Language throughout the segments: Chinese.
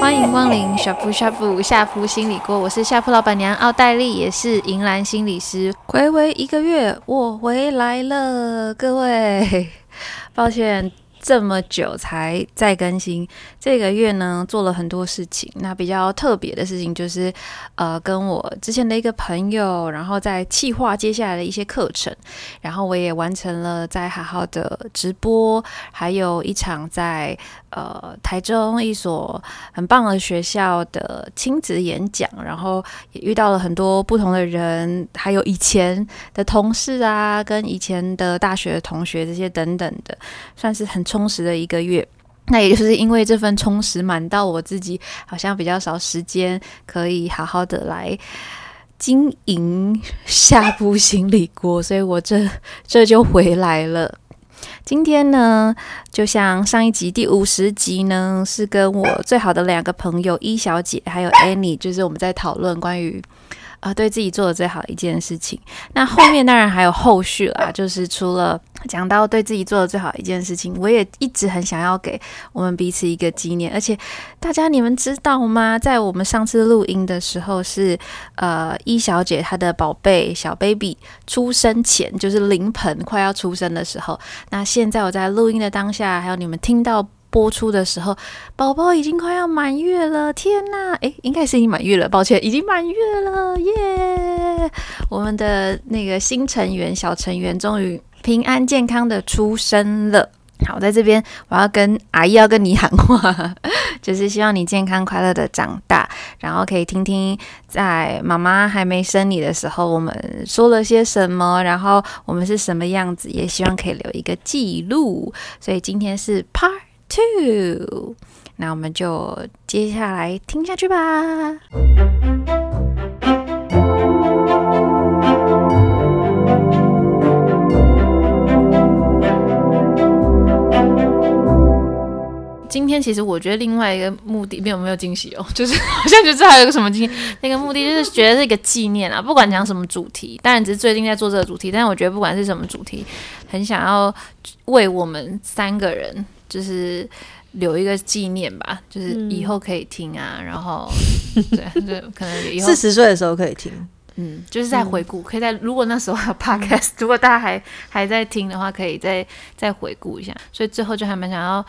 欢迎光临呷哺呷哺呷哺心理锅，我是夏铺老板娘奥黛丽，也是银兰心理师。睽违一个月，我回来了，各位，抱歉。这么久才再更新，这个月呢，做了很多事情。那比较特别的事情就是，呃，跟我之前的一个朋友，然后在计划接下来的一些课程，然后我也完成了在好好的直播，还有一场在呃台中一所很棒的学校的亲子演讲，然后也遇到了很多不同的人，还有以前的同事啊，跟以前的大学的同学这些等等的，算是很。充实的一个月，那也就是因为这份充实，满到我自己好像比较少时间可以好好的来经营呷哺心理锅，所以我这这就回来了。今天呢，就像上一集第五十集呢，是跟我最好的两个朋友一小姐还有 Annie，就是我们在讨论关于。啊、呃，对自己做的最好的一件事情。那后面当然还有后续啦，就是除了讲到对自己做的最好的一件事情，我也一直很想要给我们彼此一个纪念。而且大家你们知道吗？在我们上次录音的时候是，是呃一小姐她的宝贝小 baby 出生前，就是临盆快要出生的时候。那现在我在录音的当下，还有你们听到。播出的时候，宝宝已经快要满月了，天呐！诶，应该是已经满月了，抱歉，已经满月了，耶！我们的那个新成员小成员终于平安健康的出生了。好，在这边我要跟阿姨要跟你喊话，就是希望你健康快乐的长大，然后可以听听在妈妈还没生你的时候我们说了些什么，然后我们是什么样子，也希望可以留一个记录。所以今天是 Part。Two，那我们就接下来听下去吧。今天其实我觉得另外一个目的没有没有惊喜哦，就是好像就是还有个什么惊喜，那个目的就是觉得是一个纪念啊。不管讲什么主题，当然只是最近在做这个主题，但是我觉得不管是什么主题，很想要为我们三个人。就是留一个纪念吧，就是以后可以听啊，嗯、然后 对，对，可能以后四十岁的时候可以听，嗯，就是在回顾，嗯、可以在如果那时候还有 podcast，、嗯、如果大家还还在听的话，可以再再回顾一下。所以最后就还蛮想要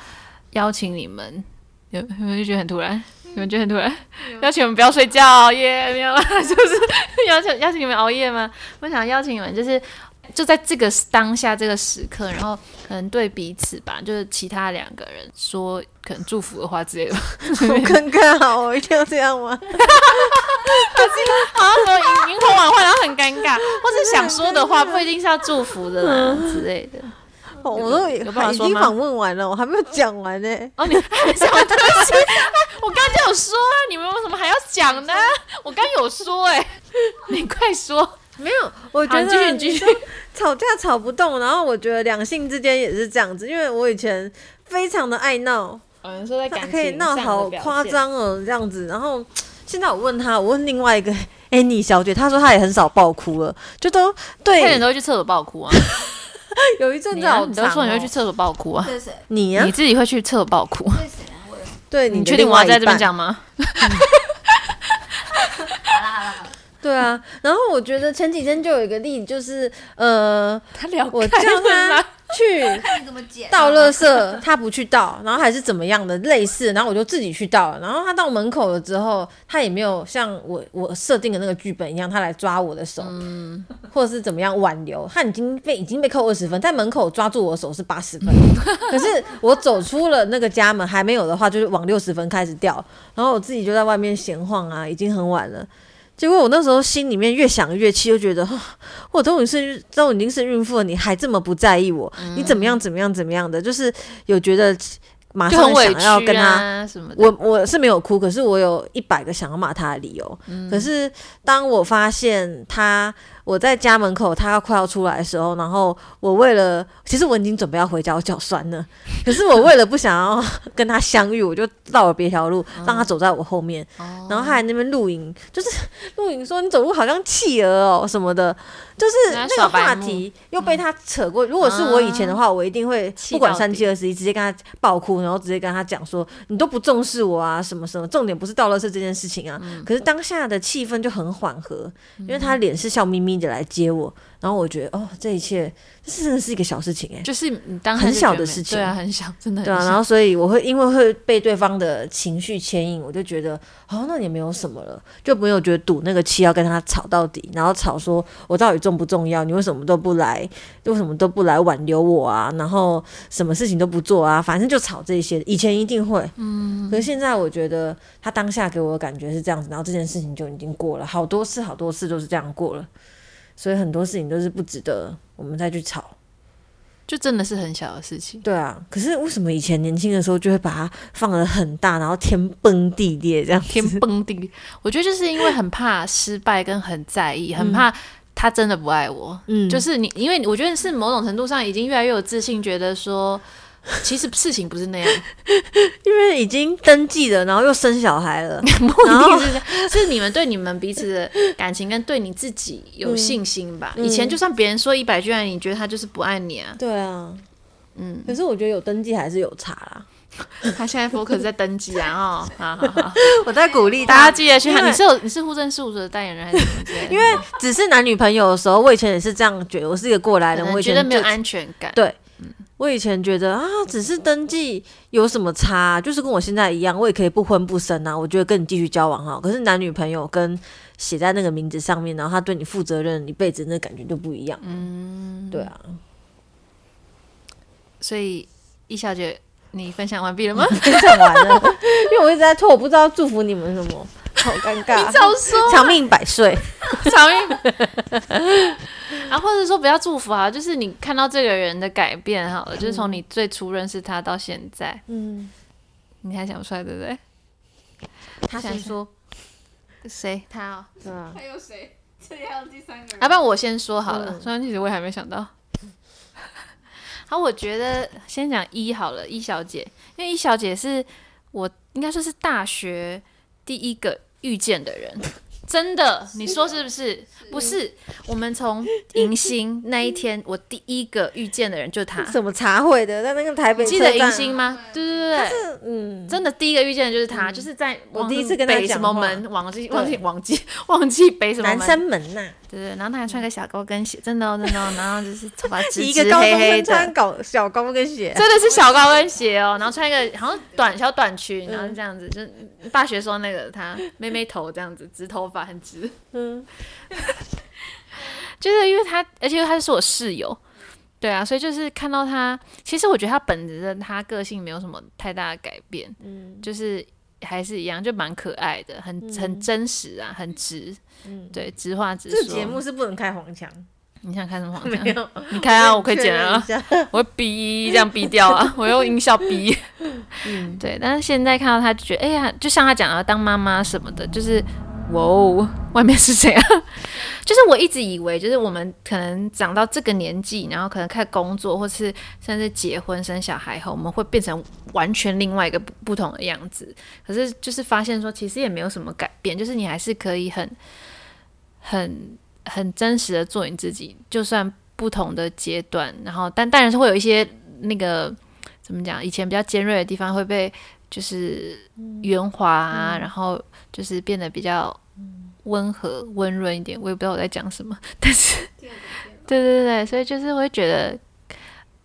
邀请你们，有有没有觉得很突然？你们觉得很突然？邀请我们不要睡觉耶，没有啦，就 是 邀请邀请你们熬夜吗？我想邀请你们，就是。就在这个当下这个时刻，然后可能对彼此吧，就是其他两个人说可能祝福的话之类的。好尴尬哦，我一定要这样吗？可是好像说萤火晚会，然后很尴尬，或者想说的话不一定是要祝福的啦之类的。哦、我都已经访问完了，我还没有讲完呢。哦，你还没讲完？对不起，我刚刚就有说啊，你们为什么还要讲呢？我刚有说哎、欸，你快说。没有，我觉得继续继续。吵架吵不动，然后我觉得两性之间也是这样子，因为我以前非常的爱闹，嗯，说在感情可以闹好夸张哦这样子，然后现在我问他，我问另外一个 Annie 小姐，她说她也很少爆哭了，就都对，快点都会去厕所爆哭啊，有一阵子好长、哦，你都说你会去厕所爆哭啊，你呀、啊，你自己会去厕所爆哭，对，你确定我要在这边讲吗？对啊，然后我觉得前几天就有一个例子，就是呃，他聊我叫他 去倒垃圾，他不去倒，然后还是怎么样的类似，然后我就自己去倒了，然后他到门口了之后，他也没有像我我设定的那个剧本一样，他来抓我的手，嗯，或者是怎么样挽留，他已经被已经被扣二十分，在门口抓住我的手是八十分，可是我走出了那个家门还没有的话，就是往六十分开始掉，然后我自己就在外面闲晃啊，已经很晚了。结果我那时候心里面越想越气，就觉得，我都已经是都已经是孕妇了，你还这么不在意我，嗯、你怎么样怎么样怎么样的，就是有觉得马上想要跟他、啊、什么。我我是没有哭，可是我有一百个想要骂他的理由。嗯、可是当我发现他。我在家门口，他要快要出来的时候，然后我为了，其实我已经准备要回家，我脚酸了。可是我为了不想要跟他相遇，我就绕了别条路，让他走在我后面。哦、然后他还在那边露营，就是 露营说你走路好像企鹅哦什么的，就是那个话题又被他扯过。嗯、如果是我以前的话，我一定会不管三七二十一，直接跟他爆哭，然后直接跟他讲说你都不重视我啊什么什么。重点不是倒垃圾这件事情啊。嗯、可是当下的气氛就很缓和，因为他脸是笑眯眯。来接我，然后我觉得哦，这一切这真的是一个小事情哎，就是你当很小的事情，对啊，很小，真的。对啊。然后所以我会因为会被对方的情绪牵引，我就觉得哦，那也没有什么了，就没有觉得赌那个气要跟他吵到底，然后吵说我到底重不重要？你为什么都不来？为什么都不来挽留我啊？然后什么事情都不做啊？反正就吵这些。以前一定会，嗯，可是现在我觉得他当下给我的感觉是这样子，然后这件事情就已经过了，好多次好多次都是这样过了。所以很多事情都是不值得我们再去吵，就真的是很小的事情。对啊，可是为什么以前年轻的时候就会把它放得很大，然后天崩地裂这样？天崩地裂，我觉得就是因为很怕失败，跟很在意，很怕他真的不爱我。嗯，就是你，因为我觉得是某种程度上已经越来越有自信，觉得说。其实事情不是那样，因为已经登记了，然后又生小孩了。然后是是你们对你们彼此的感情跟对你自己有信心吧？嗯、以前就算别人说一百句爱你，你觉得他就是不爱你啊？对啊，嗯。可是我觉得有登记还是有差啦。他现在 focus 在登记啊，哦，好好好，我在鼓励大家记得去看。你是有你是户政事务所的代言人还是什么之类的？因为只是男女朋友的时候，我以前也是这样觉得，我是一个过来人，我觉得没有安全感。对。我以前觉得啊，只是登记有什么差啊？就是跟我现在一样，我也可以不婚不生啊。我觉得跟你继续交往哈，可是男女朋友跟写在那个名字上面，然后他对你负责任一辈子，那感觉就不一样。嗯，对啊。所以易小姐，你分享完毕了吗？分享完了，因为我一直在拖，我不知道祝福你们什么。好尴尬！你早说，长命百岁，长命。啊，或者说不要祝福啊，就是你看到这个人的改变好了，嗯、就是从你最初认识他到现在，嗯，你还想不出来对不对？他想说谁？他哦，对啊。还有谁？这还有第三个人。要、啊、不然我先说好了，虽然、嗯、其实我也还没想到。好，我觉得先讲一好了，一小姐，因为一小姐是我应该说是大学第一个。遇见的人，真的，你说是不是？不是，我们从迎新那一天，我第一个遇见的人就是他。什么茶会的，在那个台北，记得迎新吗？对。对对对，嗯，真的第一个遇见的就是他，就是在我第一次跟他讲什么门，忘记忘记忘记忘记北什么南山门呐。对对，然后他还穿个小高跟鞋，真的哦真的哦，然后就是头发 直直黑黑的，穿高小高跟鞋，真的是小高跟鞋哦，然后穿一个好像短小短裙，然后这样子，就大学时候那个他妹妹头这样子，直头发很直，嗯，就是因为他，而且他是我室友，对啊，所以就是看到他，其实我觉得他本质的他个性没有什么太大的改变，嗯，就是。还是一样，就蛮可爱的，很很真实啊，很直，嗯，对，直话直说。这节目是不能开黄腔，你想开什么黄 腔？你开啊，我可以剪啊，我会逼这样逼掉啊，我用音效逼。嗯，对，但是现在看到他就觉得，哎呀，就像他讲的，当妈妈什么的，就是。哇哦，外面是这样，就是我一直以为，就是我们可能长到这个年纪，然后可能开始工作，或是甚至结婚生小孩后，我们会变成完全另外一个不同的样子。可是就是发现说，其实也没有什么改变，就是你还是可以很、很、很真实的做你自己，就算不同的阶段，然后但当然是会有一些那个怎么讲，以前比较尖锐的地方会被。就是圆滑啊，嗯、然后就是变得比较温和、温润一点。我也不知道我在讲什么，但是，对对对，所以就是会觉得，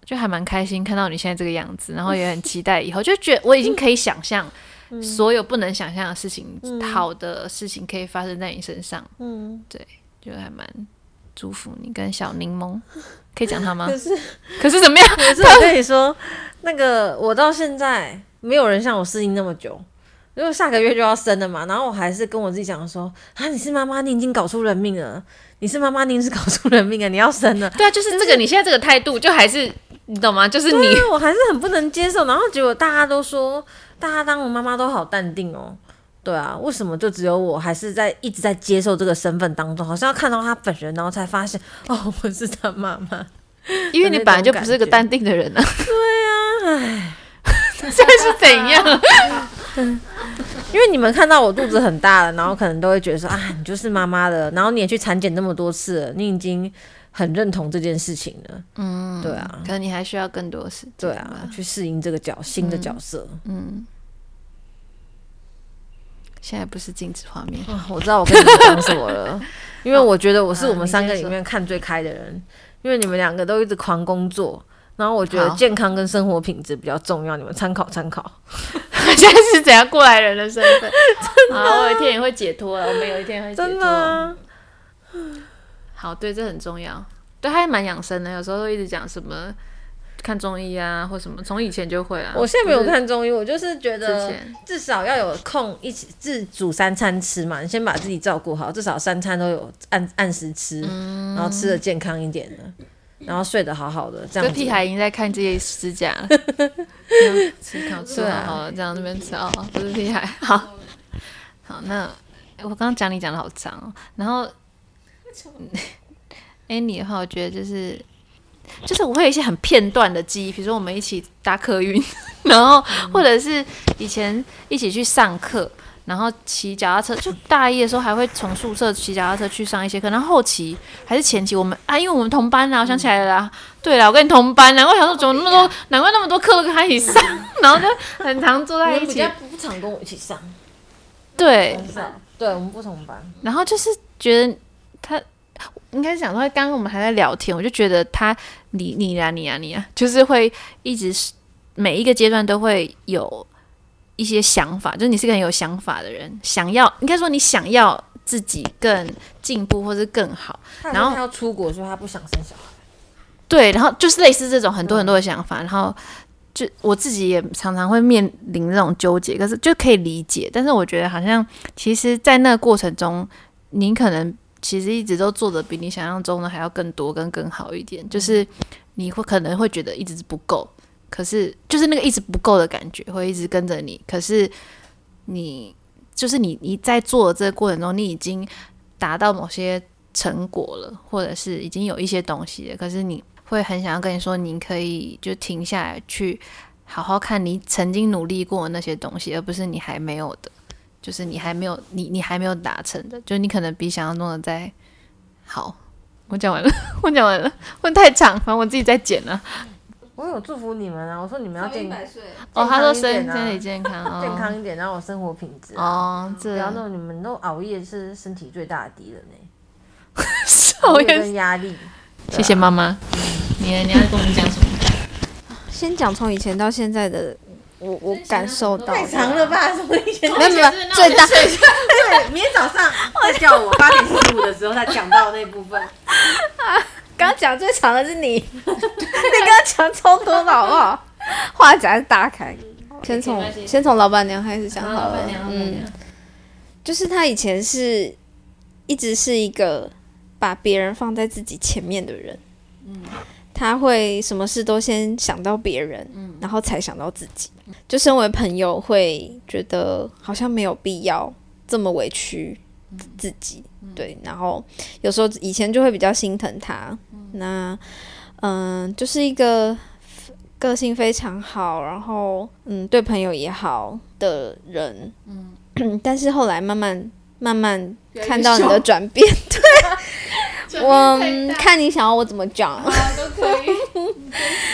就还蛮开心看到你现在这个样子，然后也很期待以后，就觉得我已经可以想象 所有不能想象的事情，嗯、好的事情可以发生在你身上。嗯，对，就还蛮祝福你跟小柠檬，可以讲他吗？可是，可是怎么样？可是我跟你说，那个我到现在。没有人像我适应那么久，因为下个月就要生了嘛，然后我还是跟我自己讲说啊，你是妈妈，你已经搞出人命了，你是妈妈，你是搞出人命啊，你要生了。对啊，就是这个，你现在这个态度，就还是你懂吗？就是你，我还是很不能接受。然后结果大家都说，大家当我妈妈都好淡定哦。对啊，为什么就只有我还是在一直在接受这个身份当中？好像要看到他本人，然后才发现哦，我是他妈妈。因为你本来就不是个淡定的人啊。对啊，唉，这是怎样？因为你们看到我肚子很大了，然后可能都会觉得说啊，你就是妈妈的，然后你也去产检那么多次了，你已经很认同这件事情了。嗯，对啊，可能你还需要更多时间。对啊，去适应这个角新的角色。嗯。嗯现在不是静止画面，哦，我知道我跟你们讲什么了，因为我觉得我是我们三个里面看最开的人，因为你们两个都一直狂工作，然后我觉得健康跟生活品质比较重要，你们参考参考。现在是怎样过来人的身份？真的，我有一天也会解脱了，我们有一天会解脱。真的啊。好，对，这很重要。对，他还蛮养生的，有时候会一直讲什么。看中医啊，或什么，从以前就会啊。我现在没有看中医，我就是觉得至少要有空一起自煮三餐吃嘛。你先把自己照顾好，至少三餐都有按按时吃，嗯、然后吃的健康一点的，然后睡得好好的。这样。屁孩已经在看这些指甲，吃烤吃好好的，这样那边吃哦，不是屁孩。好，好，那我刚刚讲你讲的好长哦，然后 Annie 的话，我觉得就是。就是我会有一些很片段的记忆，比如说我们一起搭客运，然后或者是以前一起去上课，然后骑脚踏车。就大一的时候还会从宿舍骑脚踏车去上一些课，然后后期还是前期我们啊，因为我们同班啊，我想起来了啦，对了，我跟你同班，难怪想说怎么那么多，难怪那么多课都跟他一起上，然后就很常坐在一起。不常跟我一起上，对，对，我们不同班，然后就是觉得他。应该是想说，刚刚我们还在聊天，我就觉得他，你你啊你啊你啊，就是会一直是每一个阶段都会有一些想法，就是你是个很有想法的人，想要应该说你想要自己更进步或是更好，然后他要出国，所以他不想生小孩，对，然后就是类似这种很多很多的想法，然后就我自己也常常会面临这种纠结，可是就可以理解，但是我觉得好像其实，在那个过程中，你可能。其实一直都做的比你想象中的还要更多跟更好一点，就是你会可能会觉得一直是不够，可是就是那个一直不够的感觉会一直跟着你。可是你就是你你在做的这个过程中，你已经达到某些成果了，或者是已经有一些东西了。可是你会很想要跟你说，你可以就停下来去好好看你曾经努力过的那些东西，而不是你还没有的。就是你还没有，你你还没有达成的，就你可能比想象中的再好。我讲完了，我讲完了，问太长，反正我自己在剪了。我有祝福你们啊，我说你们要健康哦，他说身身体健康，健康一点，然后生活品质哦，不要那种你们都熬夜是身体最大的敌人呢。熬夜跟压力。谢谢妈妈，你你要跟我们讲什么？先讲从以前到现在的。我我感受到太长了吧？什么以前没有没有最大。对，明天早上在叫我八点四十五的时候，他讲到那部分。刚讲最长的是你，你刚刚讲超多的好不好？话匣子打开，先从先从老板娘开始讲好了。嗯，就是他以前是一直是一个把别人放在自己前面的人。嗯。他会什么事都先想到别人，嗯，然后才想到自己。就身为朋友，会觉得好像没有必要这么委屈自己，对。然后有时候以前就会比较心疼他，那嗯，就是一个个性非常好，然后嗯，对朋友也好的人，嗯。但是后来慢慢慢慢看到你的转变，对。我看你想要我怎么讲，啊、都可以。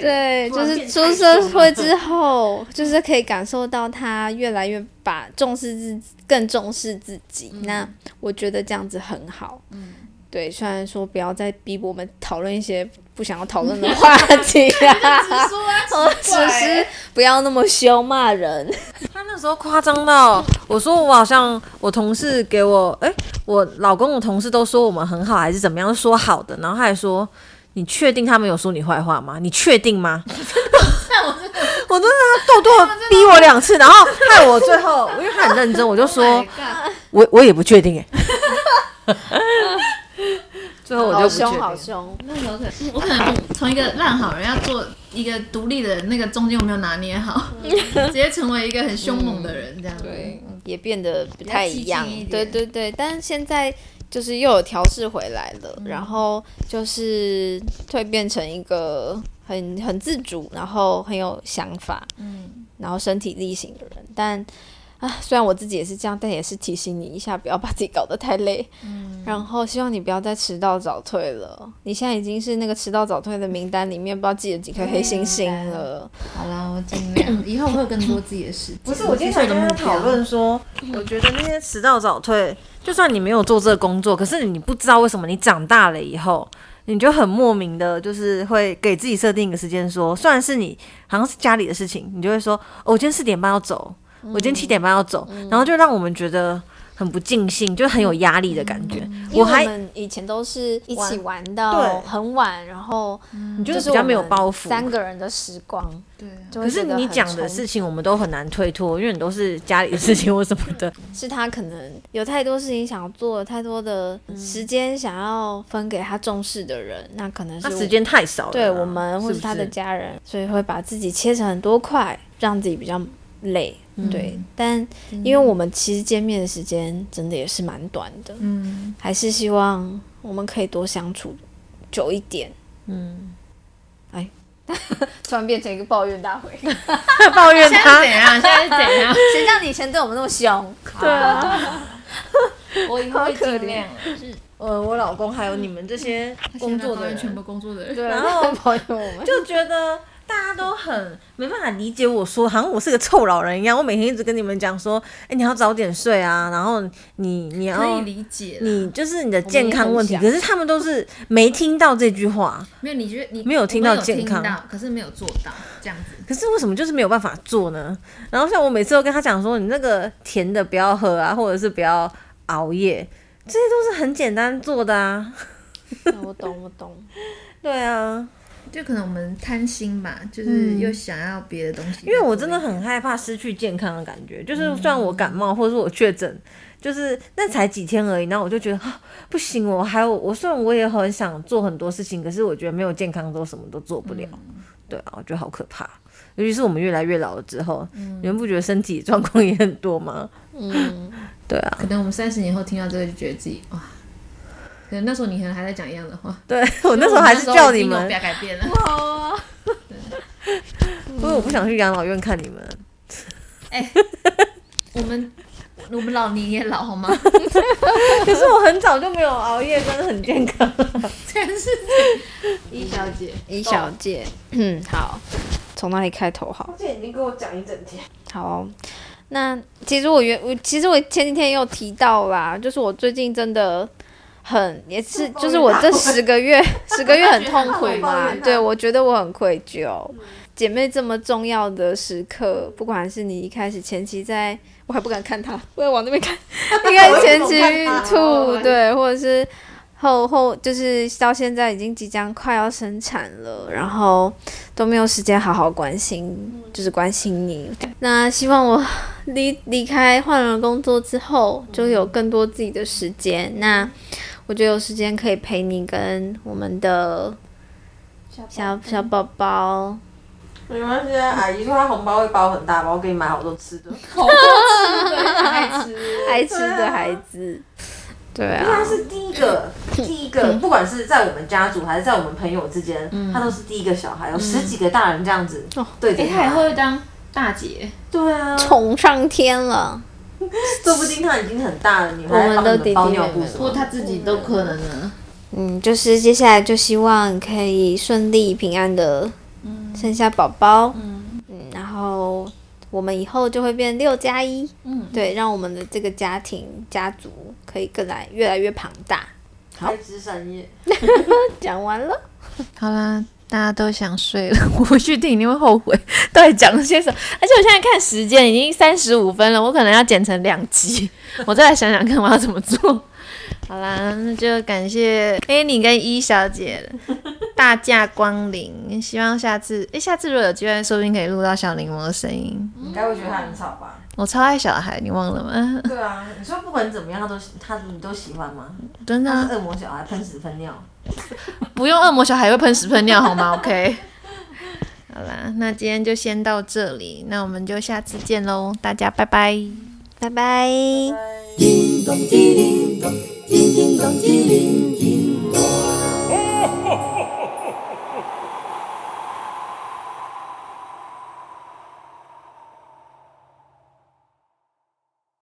对，就是出社会 之后，就是可以感受到他越来越把重视自更重视自己。嗯、那我觉得这样子很好。嗯，对，虽然说不要再逼我们讨论一些不想要讨论的话题啊 只是不要那么凶骂人。他那时候夸张到我说我好像我同事给我哎。欸我老公的同事都说我们很好，还是怎么样？说好的，然后他还说：“你确定他没有说你坏话吗？你确定吗？” 我 真的，豆豆逼我两次，然后 害我最后，因为他很认真，我就说：“ oh、我我也不确定。”哎，最后我就不凶好凶，那有可能我可能从一个烂好人要做一个独立的那个中间我没有拿捏好，直接成为一个很凶猛的人这样。对，也变得不太一样。对对对，但是现在就是又有调试回来了，然后就是蜕变成一个很很自主，然后很有想法，嗯，然后身体力行的人，但。啊，虽然我自己也是这样，但也是提醒你一下，不要把自己搞得太累。嗯，然后希望你不要再迟到早退了。你现在已经是那个迟到早退的名单里面，不知道记了几颗黑星星了。嗯、好啦，我尽量，以后会有更多自己的时间。不是，我今天才跟他讨论说，我觉得那些迟到早退，就算你没有做这个工作，可是你不知道为什么你长大了以后，你就很莫名的，就是会给自己设定一个时间，说，虽然是你好像是家里的事情，你就会说，哦，我今天四点半要走。我今天七点半要走，嗯、然后就让我们觉得很不尽兴，就很有压力的感觉。嗯、我还我们以前都是一起玩到很晚，然后你就是比较没有包袱，三个人的时光。对，可是你讲的事情我们都很难推脱，因为你都是家里的事情或什么的。是他可能有太多事情想要做，太多的时间想要分给他重视的人，那可能是他时间太少了。对我们或者他的家人，是是所以会把自己切成很多块，让自己比较累。对，但因为我们其实见面的时间真的也是蛮短的，嗯，还是希望我们可以多相处久一点，嗯，哎，突然变成一个抱怨大会，抱怨他。怎样？现在是怎样？谁叫你以前对我们那么凶？对啊，我以后会尽量。呃，我老公还有你们这些工作的人，全部工作的人，对，然后抱怨我们，就觉得。大家都很没办法理解我说，好像我是个臭老人一样。我每天一直跟你们讲说，哎、欸，你要早点睡啊，然后你你要可以理解，你就是你的健康问题。可是他们都是没听到这句话，没有，你觉得你没有听到健康，可是没有做到这样子。可是为什么就是没有办法做呢？然后像我每次都跟他讲说，你那个甜的不要喝啊，或者是不要熬夜，这些都是很简单做的啊。我懂，我懂。对啊。就可能我们贪心吧，就是又想要别的东西。因为我真的很害怕失去健康的感觉，就是虽然我感冒或者是我确诊，就是那才几天而已，然后我就觉得啊不行，我还有我虽然我也很想做很多事情，可是我觉得没有健康都什么都做不了。对啊，我觉得好可怕，尤其是我们越来越老了之后，你们不觉得身体状况也很多吗？嗯，对啊，可能我们三十年后听到这个就觉得自己哇。可能那时候你可能还在讲一样的话，对 我那时候还是叫你们不要改变了。不过我不想去养老院看你们。哎，我们我们老你也老好吗？可是我很早就没有熬夜，真的很健康。真是一小姐，一小姐，嗯，好，从哪里开头好？姐，你跟我讲一整天。好，那其实我原我其实我前几天也有提到啦，就是我最近真的。很也是，就是我这十个月，十个月很痛苦嘛。对，我觉得我很愧疚。姐妹这么重要的时刻，不管是你一开始前期在，我还不敢看她，我要往那边看。应该是前期吐，对，或者是后后，就是到现在已经即将快要生产了，然后都没有时间好好关心，就是关心你。那希望我离离开换了工作之后，就有更多自己的时间。那。我觉得有时间可以陪你跟我们的小小宝宝。没关系啊，阿姨说她红包会包很大包，我给你买好多吃的。好多吃的，爱吃 爱吃的孩子。对啊。他是第一个，第一个，不管是在我们家族还是在我们朋友之间，他都是第一个小孩，有十几个大人这样子。哦，对。他还会当大姐。对啊。宠上天了。说不定他已经很大了，你还帮你包尿布，或他自己都可能呢。嗯，就是接下来就希望可以顺利平安的生下宝宝。嗯嗯，然后我们以后就会变六加一。嗯，对，让我们的这个家庭家族可以更来越来越庞大。开枝散叶。讲完了。好啦。大家都想睡了，我回去听你会后悔到底讲了些什么。而且我现在看时间已经三十五分了，我可能要剪成两集，我再来想想看我要怎么做。好啦，那就感谢 Annie 跟一小姐大驾光临，希望下次诶，下次如果有机会，说不定可以录到小柠檬的声音。应该会觉得它很吵吧？我超爱小孩，你忘了吗？对啊，你说不管怎么样，他都他你都喜欢吗？真的、啊，恶魔小孩喷屎喷尿，不用恶魔小孩会喷屎喷尿好吗？OK，好啦，那今天就先到这里，那我们就下次见喽，大家拜拜，拜拜。叮咚叮咚，叮叮咚叮铃叮。